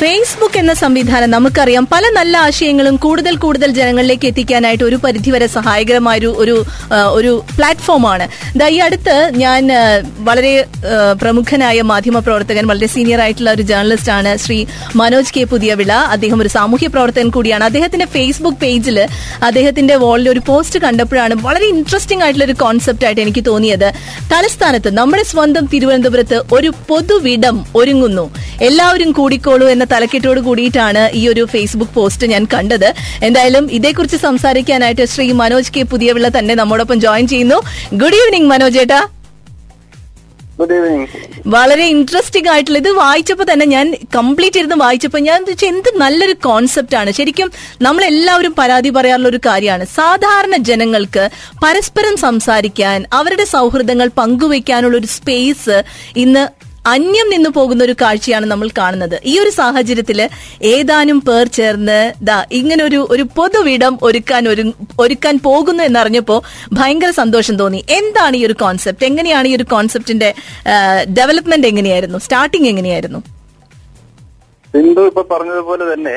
Facebook എന്ന സംവിധാനം നമുക്കറിയാം. പല നല്ല ആശയങ്ങളും കൂടുതൽ കൂടുതൽ ജനങ്ങളിലേക്ക് എത്തിക്കാനായിട്ട് ഒരു പരിധിവരെ സഹായകരമായ ഒരു ഒരു ഒരു പ്ലാറ്റ്ഫോമാണ്. ഈ അടുത്ത് ഞാൻ വളരെ പ്രമുഖനായ മാധ്യമ പ്രവർത്തകൻ വളരെ സീനിയർ ആയിട്ടുള്ള ഒരു ജേർണലിസ്റ്റ് ആണ് ശ്രീ മനോജ് കെ പുതിയവിള. അദ്ദേഹം ഒരു സാമൂഹ്യ പ്രവർത്തകൻ കൂടിയാണ്. അദ്ദേഹത്തിന്റെ ഫേസ്ബുക്ക് പേജിൽ അദ്ദേഹത്തിന്റെ വാളിൽ ഒരു പോസ്റ്റ് കണ്ടപ്പോഴാണ് വളരെ ഇൻട്രസ്റ്റിംഗ് ആയിട്ടുള്ള ഒരു കോൺസെപ്റ്റ് ആയിട്ട് എനിക്ക് തോന്നിയത്. തലസ്ഥാനത്ത് നമ്മുടെ സ്വന്തം തിരുവനന്തപുരത്ത് ഒരു പൊതുവിടം ഒരുങ്ങുന്നു. എല്ലാവരും കൂടിക്കോളൂ എന്ന തലക്കെട്ടോട് കൂടിയിട്ടാണ് ഈ ഒരു ഫേസ്ബുക്ക് പോസ്റ്റ് ഞാൻ കണ്ടത്. എന്തായാലും ഇതേക്കുറിച്ച് സംസാരിക്കാനായിട്ട് ശ്രീ മനോജ് കെ പുതിയവിള്ള തന്നെ നമ്മോടൊപ്പം ജോയിൻ ചെയ്യുന്നു. ഗുഡ് ഈവനിങ് മനോജ് ഏട്ടാ. ഗുഡ് ഈവനിങ് വളരെ ഇൻട്രസ്റ്റിംഗ് ആയിട്ടുള്ള ഇത് വായിച്ചപ്പോൾ തന്നെ ഞാൻ കംപ്ലീറ്റ് ഇരുന്ന് വായിച്ചപ്പോൾ ഞാൻ എന്ത് നല്ലൊരു കോൺസെപ്റ്റ് ആണ്. ശരിക്കും നമ്മൾ എല്ലാവരും പരാതി പറയാറുള്ള ഒരു കാര്യമാണ്. സാധാരണ ജനങ്ങൾക്ക് പരസ്പരം സംസാരിക്കാൻ അവരുടെ സൗഹൃദങ്ങൾ പങ്കുവെക്കാനുള്ള ഒരു സ്പേസ് ഇന്ന് അന്യം നിന്നു പോകുന്ന ഒരു കാഴ്ചയാണ് നമ്മൾ കാണുന്നത്. ഈ ഒരു സാഹചര്യത്തിൽ ഏതാനും പേർ ചേർന്ന് ദാ ഇങ്ങനെ ഒരു ഒരു പൊതുവിടം ഒരുക്കാൻ ഒരു ഒരുക്കാൻ പോകുന്നു എന്നറിഞ്ഞപ്പോ ഭയങ്കര സന്തോഷം തോന്നി. എന്താണ് ഈ ഒരു കോൺസെപ്റ്റ് എങ്ങനെയാണ് ഈ ഒരു കോൺസെപ്റ്റിന്റെ ഡെവലപ്മെന്റ് എങ്ങനെയായിരുന്നു? സ്റ്റാർട്ടിങ് എങ്ങനെയായിരുന്നു? സിന്ധു ഇപ്പൊ പറഞ്ഞതുപോലെ തന്നെ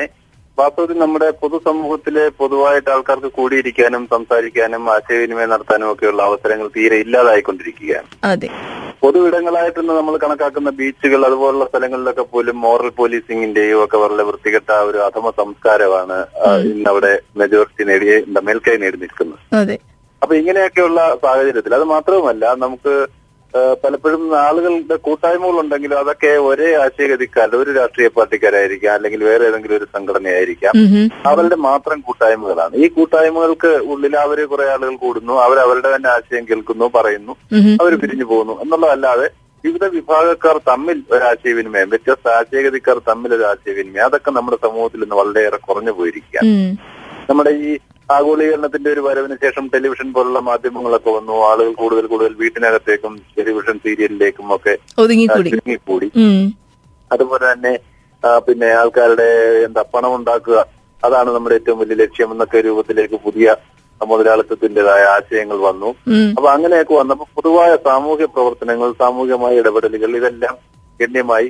വാസ്തവത്തിൽ നമ്മുടെ പൊതുസമൂഹത്തിലെ പൊതുവായിട്ട് ആൾക്കാർക്ക് കൂടിയിരിക്കാനും സംസാരിക്കാനും ആശയവിനിമയം നടത്താനും ഒക്കെയുള്ള അവസരങ്ങൾ തീരെ ഇല്ലാതായിക്കൊണ്ടിരിക്കുകയാണ്. അതെ പൊതുവിടങ്ങളായിട്ട് ഇന്ന് നമ്മൾ കണക്കാക്കുന്ന ബീച്ചുകൾ അതുപോലുള്ള സ്ഥലങ്ങളിലൊക്കെ പോലും മോറൽ പോലീസിംഗിന്റെയും ഒക്കെ വളരെ വൃത്തികെട്ട ഒരു അധമ സംസ്കാരമാണ് ഇന്ന് അവിടെ മെജോറിറ്റി നേടിയ മേൽക്കൈ നേടി നിൽക്കുന്നത്. അപ്പൊ ഇങ്ങനെയൊക്കെയുള്ള സാഹചര്യത്തിൽ അത് മാത്രവുമല്ല നമുക്ക് പലപ്പോഴും ആളുകളുടെ കൂട്ടായ്മകൾ ഉണ്ടെങ്കിലും അതൊക്കെ ഒരേ ആശയഗതിക്കാർ ഒരു രാഷ്ട്രീയ പാർട്ടിക്കാരായിരിക്കാം അല്ലെങ്കിൽ വേറെ ഏതെങ്കിലും ഒരു സംഘടനയായിരിക്കാം. അവരുടെ മാത്രം കൂട്ടായ്മകളാണ്. ഈ കൂട്ടായ്മകൾക്ക് ഉള്ളിൽ അവർ കുറെ ആളുകൾ കൂടുന്നു അവർ അവരുടെ തന്നെ ആശയം കേൾക്കുന്നു പറയുന്നു അവർ പിരിഞ്ഞു പോകുന്നു എന്നുള്ളതല്ലാതെ വിവിധ വിഭാഗക്കാർ തമ്മിൽ ഒരു ആശയവിനിമയം വ്യത്യസ്ത ആശയഗതിക്കാർ തമ്മിൽ ഒരു ആശയവിനിമയം. അതൊക്കെ നമ്മുടെ സമൂഹത്തിൽ നിന്ന് വളരെയേറെ കുറഞ്ഞു പോയിരിക്കുകയാണ്. നമ്മുടെ ഈ ആഗോളീകരണത്തിന്റെ ഒരു വരവിന് ശേഷം ടെലിവിഷൻ പോലുള്ള മാധ്യമങ്ങളൊക്കെ വന്നു. ആളുകൾ കൂടുതൽ കൂടുതൽ വീട്ടിനകത്തേക്കും ടെലിവിഷൻ സീരിയലിലേക്കും ഒക്കെ ഒതുങ്ങിക്കൂടി. അതുപോലെ തന്നെ പിന്നെ ആൾക്കാരുടെ എന്താ പണം ഉണ്ടാക്കുക അതാണ് നമ്മുടെ ഏറ്റവും വലിയ ലക്ഷ്യം എന്നൊക്കെ രൂപത്തിലേക്ക് പുതിയ മുതലാളിത്തത്തിന്റേതായ ആശയങ്ങൾ വന്നു. അപ്പൊ അങ്ങനെയൊക്കെ വന്നപ്പോൾ പൊതുവായ സാമൂഹ്യ പ്രവർത്തനങ്ങൾ സാമൂഹികമായ ഇടപെടലുകൾ ഇതെല്ലാം ഗണ്യമായി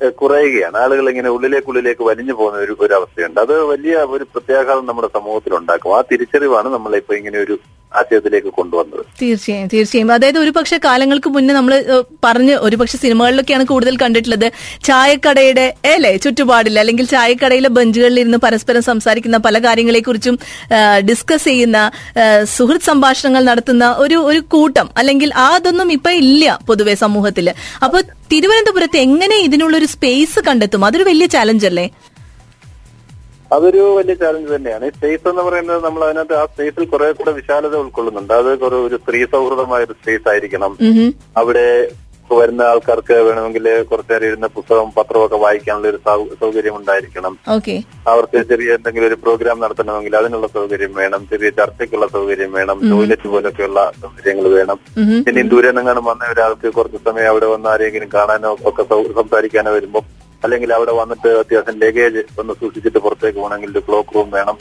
കുറയുകയാണ്. ആളുകൾ ഇങ്ങനെ ഉള്ളിലേക്കുള്ളിലേക്ക് വലിഞ്ഞു പോകുന്ന ഒരു ഒരു അവസ്ഥയുണ്ട്. അത് വലിയ ഒരു പ്രത്യാഘാതം നമ്മുടെ സമൂഹത്തിൽ ഉണ്ടാക്കും ആ തിരിച്ചറിവാണ് നമ്മളിപ്പോ ഇങ്ങനെ ഒരു ആശയത്തിലേക്ക് കൊണ്ടുവന്നത്. തീർച്ചയായും തീർച്ചയായും. അതായത് ഒരുപക്ഷെ കാലങ്ങൾക്ക് മുന്നേ നമ്മൾ പറഞ്ഞ് ഒരുപക്ഷെ സിനിമകളിലൊക്കെയാണ് കൂടുതൽ കണ്ടിട്ടുള്ളത്. ചായക്കടയുടെ അല്ലേ ചുറ്റുപാടിൽ അല്ലെങ്കിൽ ചായക്കടയിലെ ബെഞ്ചുകളിൽ ഇരുന്ന് പരസ്പരം സംസാരിക്കുന്ന പല കാര്യങ്ങളെക്കുറിച്ചും ഡിസ്കസ് ചെയ്യുന്ന സുഹൃത് സംഭാഷണങ്ങൾ നടത്തുന്ന ഒരു ഒരു കൂട്ടം. അല്ലെങ്കിൽ അതൊന്നും ഇപ്പൊ ഇല്ല പൊതുവെ സമൂഹത്തിൽ അപ്പൊ തിരുവനന്തപുരത്ത് എങ്ങനെ ഇതിനുള്ള ഒരു സ്പേസ് കണ്ടെത്തും? അതൊരു വലിയ ചാലഞ്ച് അല്ലേ? അതൊരു വലിയ ചാലഞ്ച് തന്നെയാണ്. ഈ സ്പേസ് എന്ന് പറയുന്നത് നമ്മൾ അതിനകത്ത് ആ സ്പേസിൽ കുറെ കൂടെ വിശാലത ഉൾക്കൊള്ളുന്നുണ്ട്. അത് കുറെ ഒരു സ്ത്രീ സൗഹൃദമായ ഒരു സ്പേസ് ആയിരിക്കണം. അവിടെ വരുന്ന ആൾക്കാർക്ക് വേണമെങ്കിൽ കുറച്ചു നേരം ഇരുന്ന പുസ്തകം പത്രമൊക്കെ വായിക്കാനുള്ള ഒരു സൗകര്യം ഉണ്ടായിരിക്കണം. അവർക്ക് ചെറിയ എന്തെങ്കിലും ഒരു പ്രോഗ്രാം നടത്തണമെങ്കിൽ അതിനുള്ള സൗകര്യം വേണം. ചെറിയ ചർച്ചയ്ക്കുള്ള സൗകര്യം വേണം. ടോയ്ലറ്റ് പോലൊക്കെയുള്ള സൗകര്യങ്ങൾ വേണം. പിന്നെ ദൂരെ നിന്നാണ് വന്ന ഒരാൾക്ക് കുറച്ച് സമയം അവിടെ വന്ന് ആരെങ്കിലും കാണാനോ ഒക്കെ സംസാരിക്കാനോ വരുമ്പോൾ അല്ലെങ്കിൽ അവിടെ വന്നിട്ട് അത്യാവശ്യം ലഗേജ് ഒന്ന് സൂക്ഷിച്ചിട്ട് പുറത്തേക്ക് പോകണമെങ്കിൽ ഒരു ക്ലോക്ക് റൂം വേണം.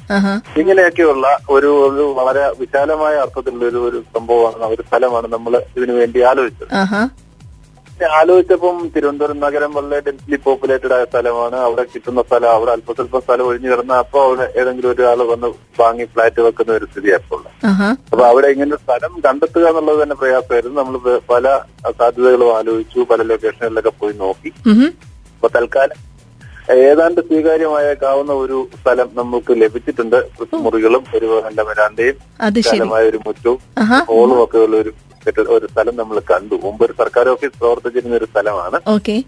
ഇങ്ങനെയൊക്കെയുള്ള ഒരു ഒരു വളരെ വിശാലമായ അർത്ഥത്തിലുള്ള ഒരു ഒരു സംഭവമാണ് ഒരു സ്ഥലമാണ് നമ്മൾ ഇതിനു വേണ്ടി ആലോചിച്ചത്. ആലോചിച്ചപ്പം തിരുവനന്തപുരം നഗരം വളരെ ഡെൻസ്ലി പോപ്പുലേറ്റഡ് ആയ സ്ഥലമാണ്. അവിടെ കിട്ടുന്ന സ്ഥലം അവിടെ അല്പ സ്വല്പം സ്ഥലം ഒഴിഞ്ഞു കിടന്ന അപ്പൊ അവിടെ ഏതെങ്കിലും ഒരാൾ വന്ന് വാങ്ങി ഫ്ലാറ്റ് വെക്കുന്ന ഒരു സ്ഥിതി അപ്പോൾ ആഹാ. അപ്പൊ അവിടെ ഇങ്ങനെ സ്ഥലം കണ്ടെത്തുക എന്നുള്ളത് തന്നെ പ്രയാസമായിരുന്നു. നമ്മൾ പല സാധ്യതകളും ആലോചിച്ചു പല ലൊക്കേഷനുകളിലൊക്കെ പോയി നോക്കി. അപ്പൊ തൽക്കാലം. ഏതാണ്ട് സ്വീകാര്യമായേക്കാവുന്ന ഒരു സ്ഥലം നമുക്ക് ലഭിച്ചിട്ടുണ്ട്. മുറികളും ഒരു നല്ല വരാന്തയും വിശാലമായ ഒരു മുറ്റവും ഹോളും ഒക്കെ ഉള്ള ഒരു ഒരു സ്ഥലം നമ്മൾ കണ്ടു. മുമ്പ് ഒരു സർക്കാർ ഓഫീസ് പ്രവർത്തിച്ചിരുന്ന ഒരു സ്ഥലമാണ്. ഓക്കെ.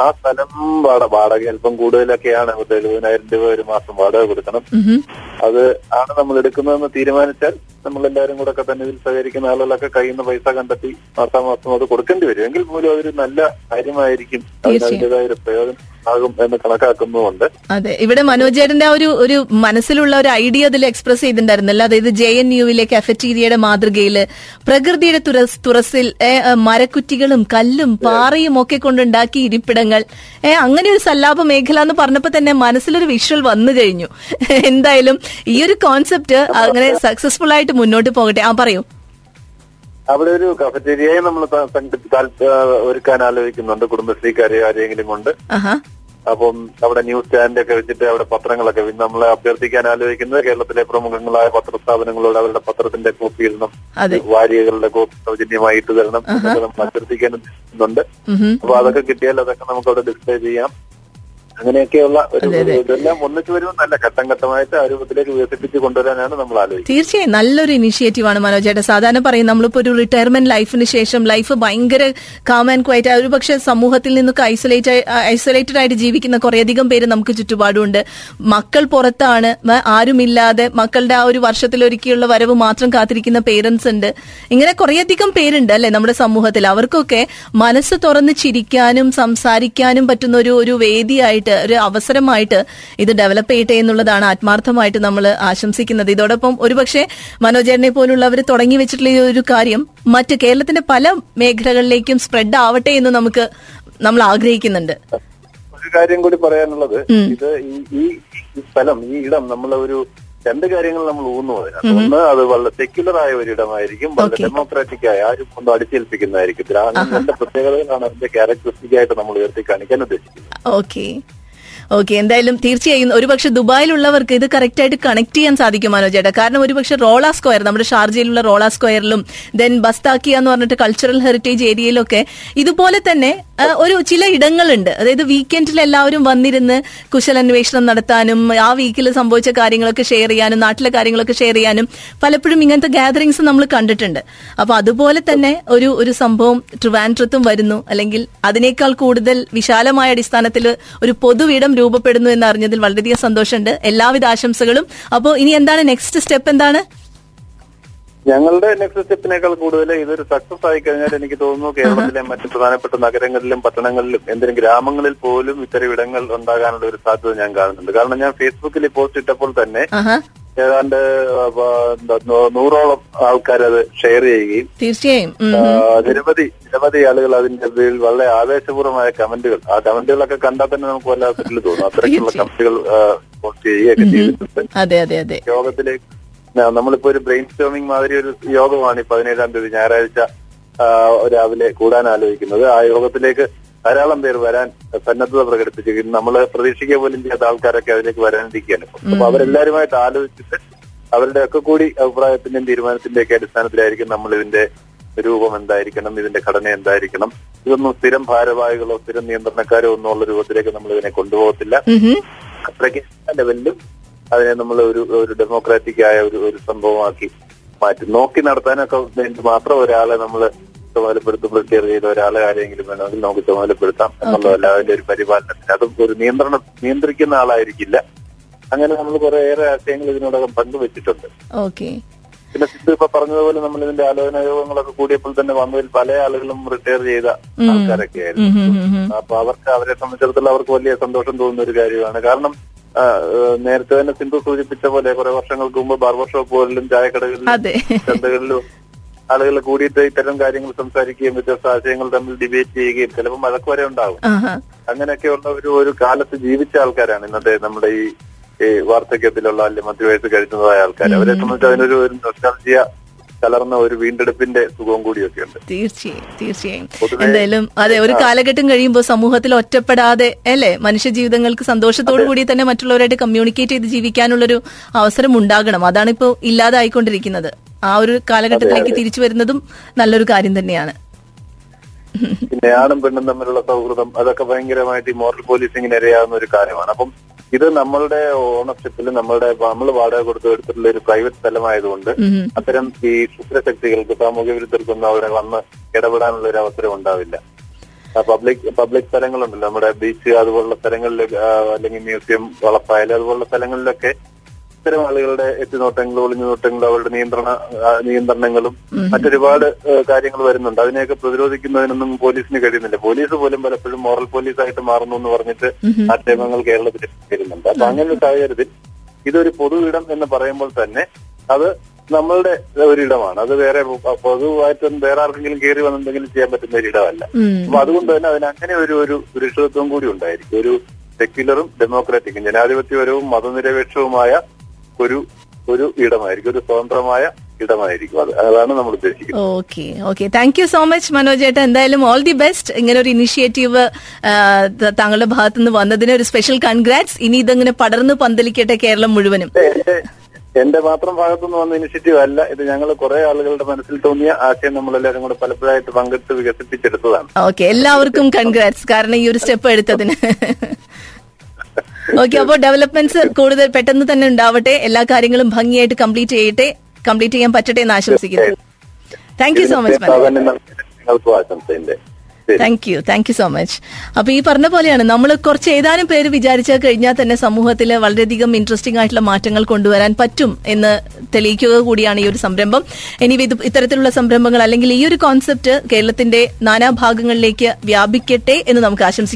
ആ സ്ഥലം വാട- വാടക അല്പം കൂടുതലൊക്കെയാണ്. പത്ത് എഴുപതിനായിരം രൂപ ഒരു മാസം വാടക കൊടുക്കണം. അത് ആണ് നമ്മൾ എടുക്കുന്നതെന്ന് തീരുമാനിച്ചാൽ നമ്മൾ എല്ലാവരും കൂടെ ഒക്കെ തന്നെ ഇതിൽ സഹകരിക്കുന്ന ആളുകളൊക്കെ കയ്യിൽ നിന്ന് പൈസ കണ്ടെത്തി മാസാമാസം അത് കൊടുക്കേണ്ടി വരും. എങ്കിൽ പോലും അതൊരു നല്ല കാര്യമായിരിക്കും. അതിന്റെതായ ഒരു പ്രയോജനം ആകും എന്ന് കണക്കാക്കുന്നുമുണ്ട് അതെ ഇവിടെ മനോജേട്ടന്റെ ആ ഒരു ഒരു മനസ്സിലുള്ള ഒരു ഐഡിയ അതിൽ എക്സ്പ്രസ് ചെയ്തിട്ടുണ്ടായിരുന്നല്ലോ. അതായത് ജെ എൻ യുവിലെ കഫറ്റീരിയയുടെ മാതൃകയിൽ പ്രകൃതിയുടെ തുറസ് തുറസിൽ മരക്കുറ്റികളും കല്ലും പാറയും ഒക്കെ കൊണ്ടുണ്ടാക്കി ഇരിപ്പിടങ്ങൾ. അങ്ങനെ ഒരു സല്ലാപ മേഖല എന്ന് പറഞ്ഞപ്പോ തന്നെ മനസ്സിലൊരു വിഷ്വൽ വന്നു കഴിഞ്ഞു. എന്തായാലും ഈ ഒരു കോൺസെപ്റ്റ് അങ്ങനെ സക്സസ്ഫുൾ ആയിട്ട് മുന്നോട്ട് പോകട്ടെ. ആ പറയൂ. അവിടെ ഒരു കഫറ്റേരിയയെ നമ്മൾ ഒരുക്കാൻ ആലോചിക്കുന്നുണ്ട്. കുടുംബശ്രീക്കാരെ ആരെങ്കിലും കൊണ്ട്. അപ്പം അവിടെ ന്യൂസ് സ്റ്റാൻഡ് ഒക്കെ വെച്ചിട്ട് അവിടെ പത്രങ്ങളൊക്കെ നമ്മളെ അഭ്യർത്ഥിക്കാൻ ആലോചിക്കുന്നത് കേരളത്തിലെ പ്രമുഖങ്ങളായ പത്രസ്ഥാപനങ്ങളോട് അവരുടെ പത്രത്തിന്റെ കോപ്പി ഇടണം. വാരികകളുടെ കോപ്പി സൗജന്യമായിട്ട് തരണം. എന്നൊക്കെ നമ്മൾ ഉം അപ്പൊ അതൊക്കെ കിട്ടിയാൽ അതൊക്കെ നമുക്ക് അവിടെ ഡിസ്പ്ലേ ചെയ്യാം. അങ്ങനെയൊക്കെയുള്ള ഒരു. ഇതെല്ലാം ഒന്നിച്ചു വരുമെന്നല്ല ഘട്ടം ഘട്ടമായിട്ട് ആ രൂപത്തിലേക്ക് വികസിപ്പിച്ച് കൊണ്ടുവരാനാണ് നമ്മൾ ആലോചിക്കുന്നത് തീർച്ചയായും. നല്ലൊരു ഇനിഷ്യേറ്റീവ് ഇനിഷ്യേറ്റീവാണ് മനോജേട്ട. സാധാരണ പറയും നമ്മളിപ്പോ ഒരു റിട്ടയർമെന്റ് ലൈഫിന് ശേഷം ലൈഫ് ഭയങ്കര കാം ആൻഡ് ക്വൈറ്റ് ഒരു പക്ഷെ സമൂഹത്തിൽ നിന്നൊക്കെ ഐസൊലേറ്റ് ഐസൊലേറ്റഡ് ആയിട്ട് ജീവിക്കുന്ന കുറേയധികം പേര് നമുക്ക് ചുറ്റുപാടുണ്ട് മക്കൾ പുറത്താണ്. ആരുമില്ലാതെ മക്കളുടെ ആ ഒരു വർഷത്തിലൊരുക്കിയുള്ള വരവ് മാത്രം കാത്തിരിക്കുന്ന പേരൻസ് ഉണ്ട്. ഇങ്ങനെ കുറേയധികം പേരുണ്ട് അല്ലെ നമ്മുടെ സമൂഹത്തിൽ. അവർക്കൊക്കെ മനസ്സ് തുറന്ന് ചിരിക്കാനും സംസാരിക്കാനും പറ്റുന്ന ഒരു ഒരു വേദിയായിട്ട് ഒരു അവസരമായിട്ട് ഇത് ഡെവലപ്പ് ചെയ്യട്ടെ എന്നുള്ളതാണ് ആത്മാർത്ഥമായിട്ട് നമ്മൾ ആശംസിക്കുന്നത്. ഇതോടൊപ്പം ഒരുപക്ഷെ മനോജേരനെ പോലുള്ളവർ തുടങ്ങി വെച്ചിട്ടുള്ള ഈ ഒരു കാര്യം മറ്റ് കേരളത്തിന്റെ പല മേഖലകളിലേക്കും സ്പ്രെഡ് ആവട്ടെ എന്ന് നമുക്ക് നമ്മൾ ആഗ്രഹിക്കുന്നുണ്ട്. ഒരു കാര്യം കൂടി പറയാനുള്ളത്. ഇത് ഈ സ്ഥലം ഈ ഇടം നമ്മൾ ഒരു രണ്ട് കാര്യങ്ങൾ നമ്മൾ ഊന്നു അതിനകത്ത് ഒന്ന് അത് വളരെ സെക്യുലർ ആയ ഒരു ഇടമായിരിക്കും. വളരെ ഡെമോക്രാറ്റിക് ആയ ആരും ഒന്നും അടിച്ചേൽപ്പിക്കുന്നതായിരിക്കും. ഗ്രാമങ്ങളുടെ പ്രത്യേകതകളാണ് അതിന്റെ ക്യാരക്ടറിസ്റ്റിക് ആയിട്ട് നമ്മൾ ഉയർത്തി കാണിക്കാൻ ഉദ്ദേശിക്കുന്നത്. ഓക്കെ എന്തായാലും തീർച്ചയായും ഒരുപക്ഷെ ദുബായിലുള്ളവർക്ക് ഇത് കറക്റ്റ് ആയിട്ട് കണക്ട് ചെയ്യാൻ സാധിക്കും മനോജ് ചേട്ടാ? കാരണം ഒരുപക്ഷെ റോളാ സ്ക്വയർ നമ്മുടെ ഷാർജയിലുള്ള റോളാ സ്ക്വയറിലും ദെൻ ബസ്താക്കിയ എന്ന് പറഞ്ഞിട്ട് കൾച്ചറൽ ഹെറിറ്റേജ് ഏരിയയിലൊക്കെ ഇതുപോലെ തന്നെ ഒരു ചില ഇടങ്ങളുണ്ട്. അതായത് വീക്കെൻഡിൽ എല്ലാവരും വന്നിരുന്ന് കുശലന്വേഷണം നടത്താനും ആ വീക്കിൽ സംഭവിച്ച കാര്യങ്ങളൊക്കെ ഷെയർ ചെയ്യാനും നാട്ടിലെ കാര്യങ്ങളൊക്കെ ഷെയർ ചെയ്യാനും പലപ്പോഴും ഇങ്ങനത്തെ ഗാദറിങ്സ് നമ്മൾ കണ്ടിട്ടുണ്ട്. അപ്പൊ അതുപോലെ തന്നെ ഒരു ഒരു സംഭവം ട്രിവാൻഡ്രത്തും വരുന്നു. അല്ലെങ്കിൽ അതിനേക്കാൾ കൂടുതൽ വിശാലമായ അടിസ്ഥാനത്തിൽ ഒരു പൊതുവിടം രൂപപ്പെടുന്നു എന്ന് അറിഞ്ഞതിൽ വളരെയധികം സന്തോഷമുണ്ട്. എല്ലാവിധ ആശംസകളും. അപ്പോൾ ഇനി എന്താണ് നെക്സ്റ്റ് സ്റ്റെപ്പ് എന്താണ്? ഞങ്ങളുടെ നെക്സ്റ്റ് സ്റ്റെപ്പിനേക്കാൾ കൂടുതൽ ഇതൊരു സക്സസ് ആയി കഴിഞ്ഞാൽ എനിക്ക് തോന്നുന്നു കേരളത്തിലെ മറ്റ് പ്രധാനപ്പെട്ട നഗരങ്ങളിലും പട്ടണങ്ങളിലും എന്തെങ്കിലും ഗ്രാമങ്ങളിൽ പോലും ഇത്തരം ഇടങ്ങൾ ഉണ്ടാകാനുള്ള ഒരു സാധ്യത ഞാൻ കാണുന്നുണ്ട്. കാരണം ഞാൻ ഫേസ്ബുക്കിൽ പോസ്റ്റ് ഇട്ടപ്പോൾ തന്നെ ഏതാണ്ട് നൂറോളം ആൾക്കാർ അത് ഷെയർ ചെയ്യുകയും തീർച്ചയായും. നിരവധി നിരവധി ആളുകൾ അതിന്റെ പേരിൽ വളരെ ആവേശപൂർവമായ കമന്റുകൾ ആ കമന്റുകളൊക്കെ കണ്ടാൽ തന്നെ നമുക്ക് വല്ലാത്ത തോന്നും. അത്തരത്തിലുള്ള കമന്റുകൾ പോസ്റ്റ് ചെയ്യുകയൊക്കെ ചെയ്തിട്ടുണ്ട്. യോഗത്തിലേക്ക് നമ്മളിപ്പോ ഒരു ബ്രെയിൻ സ്റ്റോമിംഗ് മാതിരി ഒരു യോഗമാണ് ഈ പതിനേഴാം തീയതി ഞായറാഴ്ച രാവിലെ കൂടാൻ ആലോചിക്കുന്നത്. ആ യോഗത്തിലേക്ക് ധാരാളം പേർ വരാൻ സന്നദ്ധത പ്രകടിപ്പിച്ചിരിക്കുന്നു നമ്മൾ പ്രതീക്ഷിക്കുക പോലും ചെയ്യാത്ത ആൾക്കാരൊക്കെ അതിലേക്ക് വരാനിരിക്കുകയാണ്. അപ്പൊ അവരെല്ലാവരുമായിട്ട് ആലോചിച്ചിട്ട് അവരുടെ ഒക്കെ കൂടി അഭിപ്രായത്തിന്റെയും തീരുമാനത്തിന്റെ ഒക്കെ അടിസ്ഥാനത്തിലായിരിക്കും നമ്മൾ ഇതിന്റെ രൂപം എന്തായിരിക്കണം ഇതിന്റെ ഘടന എന്തായിരിക്കണം. ഇതൊന്നും സ്ഥിരം ഭാരവാഹികളോ സ്ഥിരം നിയന്ത്രണക്കാരോ ഒന്നും ഉള്ള രൂപത്തിലേക്ക് നമ്മൾ ഇതിനെ കൊണ്ടുപോകത്തില്ല. അത്രയ്ക്ക് ലെവലിലും അതിനെ നമ്മൾ ഒരു ഒരു ഡെമോക്രാറ്റിക് ആയ ഒരു ഒരു സംഭവമാക്കി മാറ്റി. നോക്കി നടത്താനൊക്കെ വേണ്ടി മാത്രം ഒരാളെ നമ്മൾ ചുമതലപ്പെടുത്തും റിട്ടയർ ചെയ്ത ഒരാളെ ആരെങ്കിലും വേണമെങ്കിൽ നമുക്ക് ചുമതലപ്പെടുത്താം എന്നുള്ളതല്ല അതിന്റെ ഒരു പരിപാലനത്തിന് അതും ഒരു നിയന്ത്രണം നിയന്ത്രിക്കുന്ന ആളായിരിക്കില്ല. അങ്ങനെ നമ്മൾ കുറേയേറെ ആശയങ്ങൾ ഇതിനോടകം പങ്കുവച്ചിട്ടുണ്ട്. ഓക്കെ. പിന്നെ സിദ്ധു ഇപ്പൊ പറഞ്ഞതുപോലെ നമ്മൾ ഇതിന്റെ ആലോചന യോഗങ്ങളൊക്കെ കൂടിയപ്പോൾ തന്നെ വന്നതിൽ പല ആളുകളും റിട്ടയർ ചെയ്ത ആൾക്കാരൊക്കെ ആയിരുന്നു. അപ്പൊ അവർക്ക് അവരെ സംബന്ധിച്ചിടത്തോളം അവർക്ക് വലിയ സന്തോഷം തോന്നുന്ന ഒരു കാര്യമാണ്. കാരണം നേരത്തെ തന്നെ സിന്ധു സൂചിപ്പിച്ച പോലെ കുറെ വർഷങ്ങൾക്ക് മുമ്പ് ബാർബർ ഷോപ്പുകളിലും ചായക്കടകളിലും ചന്തകളിലും ആളുകൾ കൂടിയിട്ട് ഇത്തരം കാര്യങ്ങൾ സംസാരിക്കുകയും വ്യത്യസ്ത ആശയങ്ങൾ തമ്മിൽ ഡിബേറ്റ് ചെയ്യുകയും ചിലപ്പോൾ വഴക്ക് വരെ ഉണ്ടാവും. അങ്ങനെയൊക്കെ ഉള്ള ഒരു ഒരു കാലത്ത് ജീവിച്ച ആൾക്കാരാണ് ഇന്നത്തെ നമ്മുടെ ഈ ഈ വാർദ്ധക്യത്തിലുള്ള അല്ലെങ്കിൽ മധ്യവയസ്സ് കഴിക്കുന്നതായ ആൾക്കാർ അവരെ സംബന്ധിച്ച് അതിനൊരു ഒരു നൊസ്റ്റാൾജിയ കലർന്ന ഒരു വീണ്ടെടുപ്പിന്റെ സുഖവും കൂടിയൊക്കെ ഉണ്ട്. തീർച്ചയായും തീർച്ചയായും. എന്തായാലും അതെ ഒരു കാലഘട്ടം കഴിയുമ്പോൾ സമൂഹത്തിൽ ഒറ്റപ്പെടാതെ അല്ലെ? മനുഷ്യ ജീവിതങ്ങൾക്ക് സന്തോഷത്തോടു കൂടി തന്നെ മറ്റുള്ളവരായിട്ട് കമ്മ്യൂണിക്കേറ്റ് ചെയ്ത് ജീവിക്കാനുള്ളൊരു അവസരം ഉണ്ടാകണം. അതാണ് ഇപ്പോൾ ഇല്ലാതായിക്കൊണ്ടിരിക്കുന്നത്. ആ ഒരു കാലഘട്ടത്തിലേക്ക് തിരിച്ചു വരുന്നതും നല്ലൊരു കാര്യം തന്നെയാണ്. പിന്നെ ആണും പെണ്ണും തമ്മിലുള്ള സൗഹൃദം അതൊക്കെ ഭയങ്കരമായിട്ട് ഈ മോറൽ പോലീസിങ്ങിന് ഇരയാവുന്ന ഒരു കാര്യമാണ്. അപ്പം ഇത് നമ്മളുടെ ഓണർഷിപ്പിൽ നമ്മളുടെ നമ്മൾ വാടക കൊടുത്ത് എടുത്തിട്ടുള്ള ഒരു പ്രൈവറ്റ് സ്ഥലമായതുകൊണ്ട്. അത്തരം ഈ ശുദ്ധശക്തികൾക്ക് സാമൂഹ്യ വിരുദ്ധർക്കൊന്നും അവിടെ വന്ന് ഇടപെടാനുള്ള ഒരു അവസരം ഉണ്ടാവില്ല. പബ്ലിക് പബ്ലിക് സ്ഥലങ്ങളുണ്ടല്ലോ. നമ്മുടെ ബീച്ച് അതുപോലുള്ള സ്ഥലങ്ങളിൽ അല്ലെങ്കിൽ മ്യൂസിയം വളപ്പായൽ അതുപോലുള്ള സ്ഥലങ്ങളിലൊക്കെ ഇത്തരം ആളുകളുടെ എത്തിനോട്ടങ്ങളും ഒളിഞ്ഞുനോട്ടങ്ങളും അവരുടെ നിയന്ത്രണ നിയന്ത്രണങ്ങളും മറ്റൊരുപാട് കാര്യങ്ങൾ വരുന്നുണ്ട്. അതിനെയൊക്കെ പ്രതിരോധിക്കുന്നതിനൊന്നും പോലീസിന് കഴിയുന്നില്ല. പോലീസ് പോലും പലപ്പോഴും മോറൽ പോലീസായിട്ട് മാറുന്നു എന്ന് പറഞ്ഞിട്ട് ആക്ഷേപങ്ങൾ കേരളത്തിൽ വരുന്നുണ്ട്. അപ്പൊ അങ്ങനെ ഒരു സാഹചര്യത്തിൽ ഇതൊരു പൊതു ഇടം എന്ന് പറയുമ്പോൾ തന്നെ അത് നമ്മളുടെ ഒരിടമാണ് അത് വേറെ പൊതുവായിട്ട് വേറെ ആർക്കെങ്കിലും കയറി വന്നെന്തെങ്കിലും ചെയ്യാൻ പറ്റുന്ന ഒരു ഇടമല്ല. അപ്പൊ അതുകൊണ്ട് തന്നെ അതിന് അങ്ങനെ ഒരു ഒരു സുരക്ഷിതത്വം കൂടി ഉണ്ടായിരിക്കും. ഒരു സെക്യുലറും ഡെമോക്രാറ്റിക്കും ജനാധിപത്യപരവും മതനിരപേക്ഷവുമായ ഒരു ഒരു ഇടമായിരിക്കും ഒരു സ്വതന്ത്രമായ ഇടമായിരിക്കും. അത് അതാണ് നമ്മൾ ഉദ്ദേശിക്കുന്നത്. Okay okay. Thank you so much Manoj ഏട്ട. എന്തായാലും ഓൾ ദി ബെസ്റ്റ് ഇങ്ങനെ ഒരു ഇനിഷ്യേറ്റീവ് താങ്കളുടെ ഭാഗത്തു നിന്ന് വന്നതിന് ഒരു സ്പെഷ്യൽ കൺഗ്രാറ്റ്സ് ഇനി ഇതങ്ങനെ പടർന്ന് പന്തലിക്കട്ടെ കേരളം മുഴുവനും. എന്റെ എന്റെ മാത്രം ഭാഗത്തുനിന്ന് വന്ന ഇനിഷ്യേറ്റീവ് അല്ല. ഇത് ഞങ്ങൾ കുറെ ആളുകളുടെ മനസ്സിൽ തോന്നിയ ആശയം നമ്മളെല്ലാവരും കൂടെ പലപ്പോഴായിട്ട് പങ്കെടുത്ത് വികസിപ്പിച്ചെടുത്തതാണ്. ഓക്കെ എല്ലാവർക്കും കൺഗ്രാറ്റ്സ് കാരണം ഈ ഒരു സ്റ്റെപ്പ് എടുത്തതിന്. ഓക്കെ അപ്പോൾ ഡെവലപ്മെന്റ്സ് കൂടുതൽ പെട്ടെന്ന് തന്നെ ഉണ്ടാവട്ടെ. എല്ലാ കാര്യങ്ങളും ഭംഗിയായിട്ട് കംപ്ലീറ്റ് ചെയ്യട്ടെ. കംപ്ലീറ്റ് ചെയ്യാൻ പറ്റട്ടെ എന്ന് ആശംസിക്കുന്നു. Thank you so much thank you thank you so much അപ്പൊ ഈ പറഞ്ഞ പോലെയാണ് നമ്മൾ കുറച്ച് ഏതാനും പേര് വിചാരിച്ചാൽ കഴിഞ്ഞാൽ തന്നെ സമൂഹത്തിൽ വളരെയധികം ഇൻട്രസ്റ്റിംഗ് ആയിട്ടുള്ള മാറ്റങ്ങൾ കൊണ്ടുവരാൻ പറ്റും എന്ന് തെളിയിക്കുക കൂടിയാണ് ഈ ഒരു സംരംഭം. ഇനി ഇത് ഇത്തരത്തിലുള്ള സംരംഭങ്ങൾ അല്ലെങ്കിൽ ഈ ഒരു കോൺസെപ്റ്റ് കേരളത്തിന്റെ നാനാഭാഗങ്ങളിലേക്ക് വ്യാപിക്കട്ടെ എന്ന് നമുക്ക് ആശംസിക്കാം.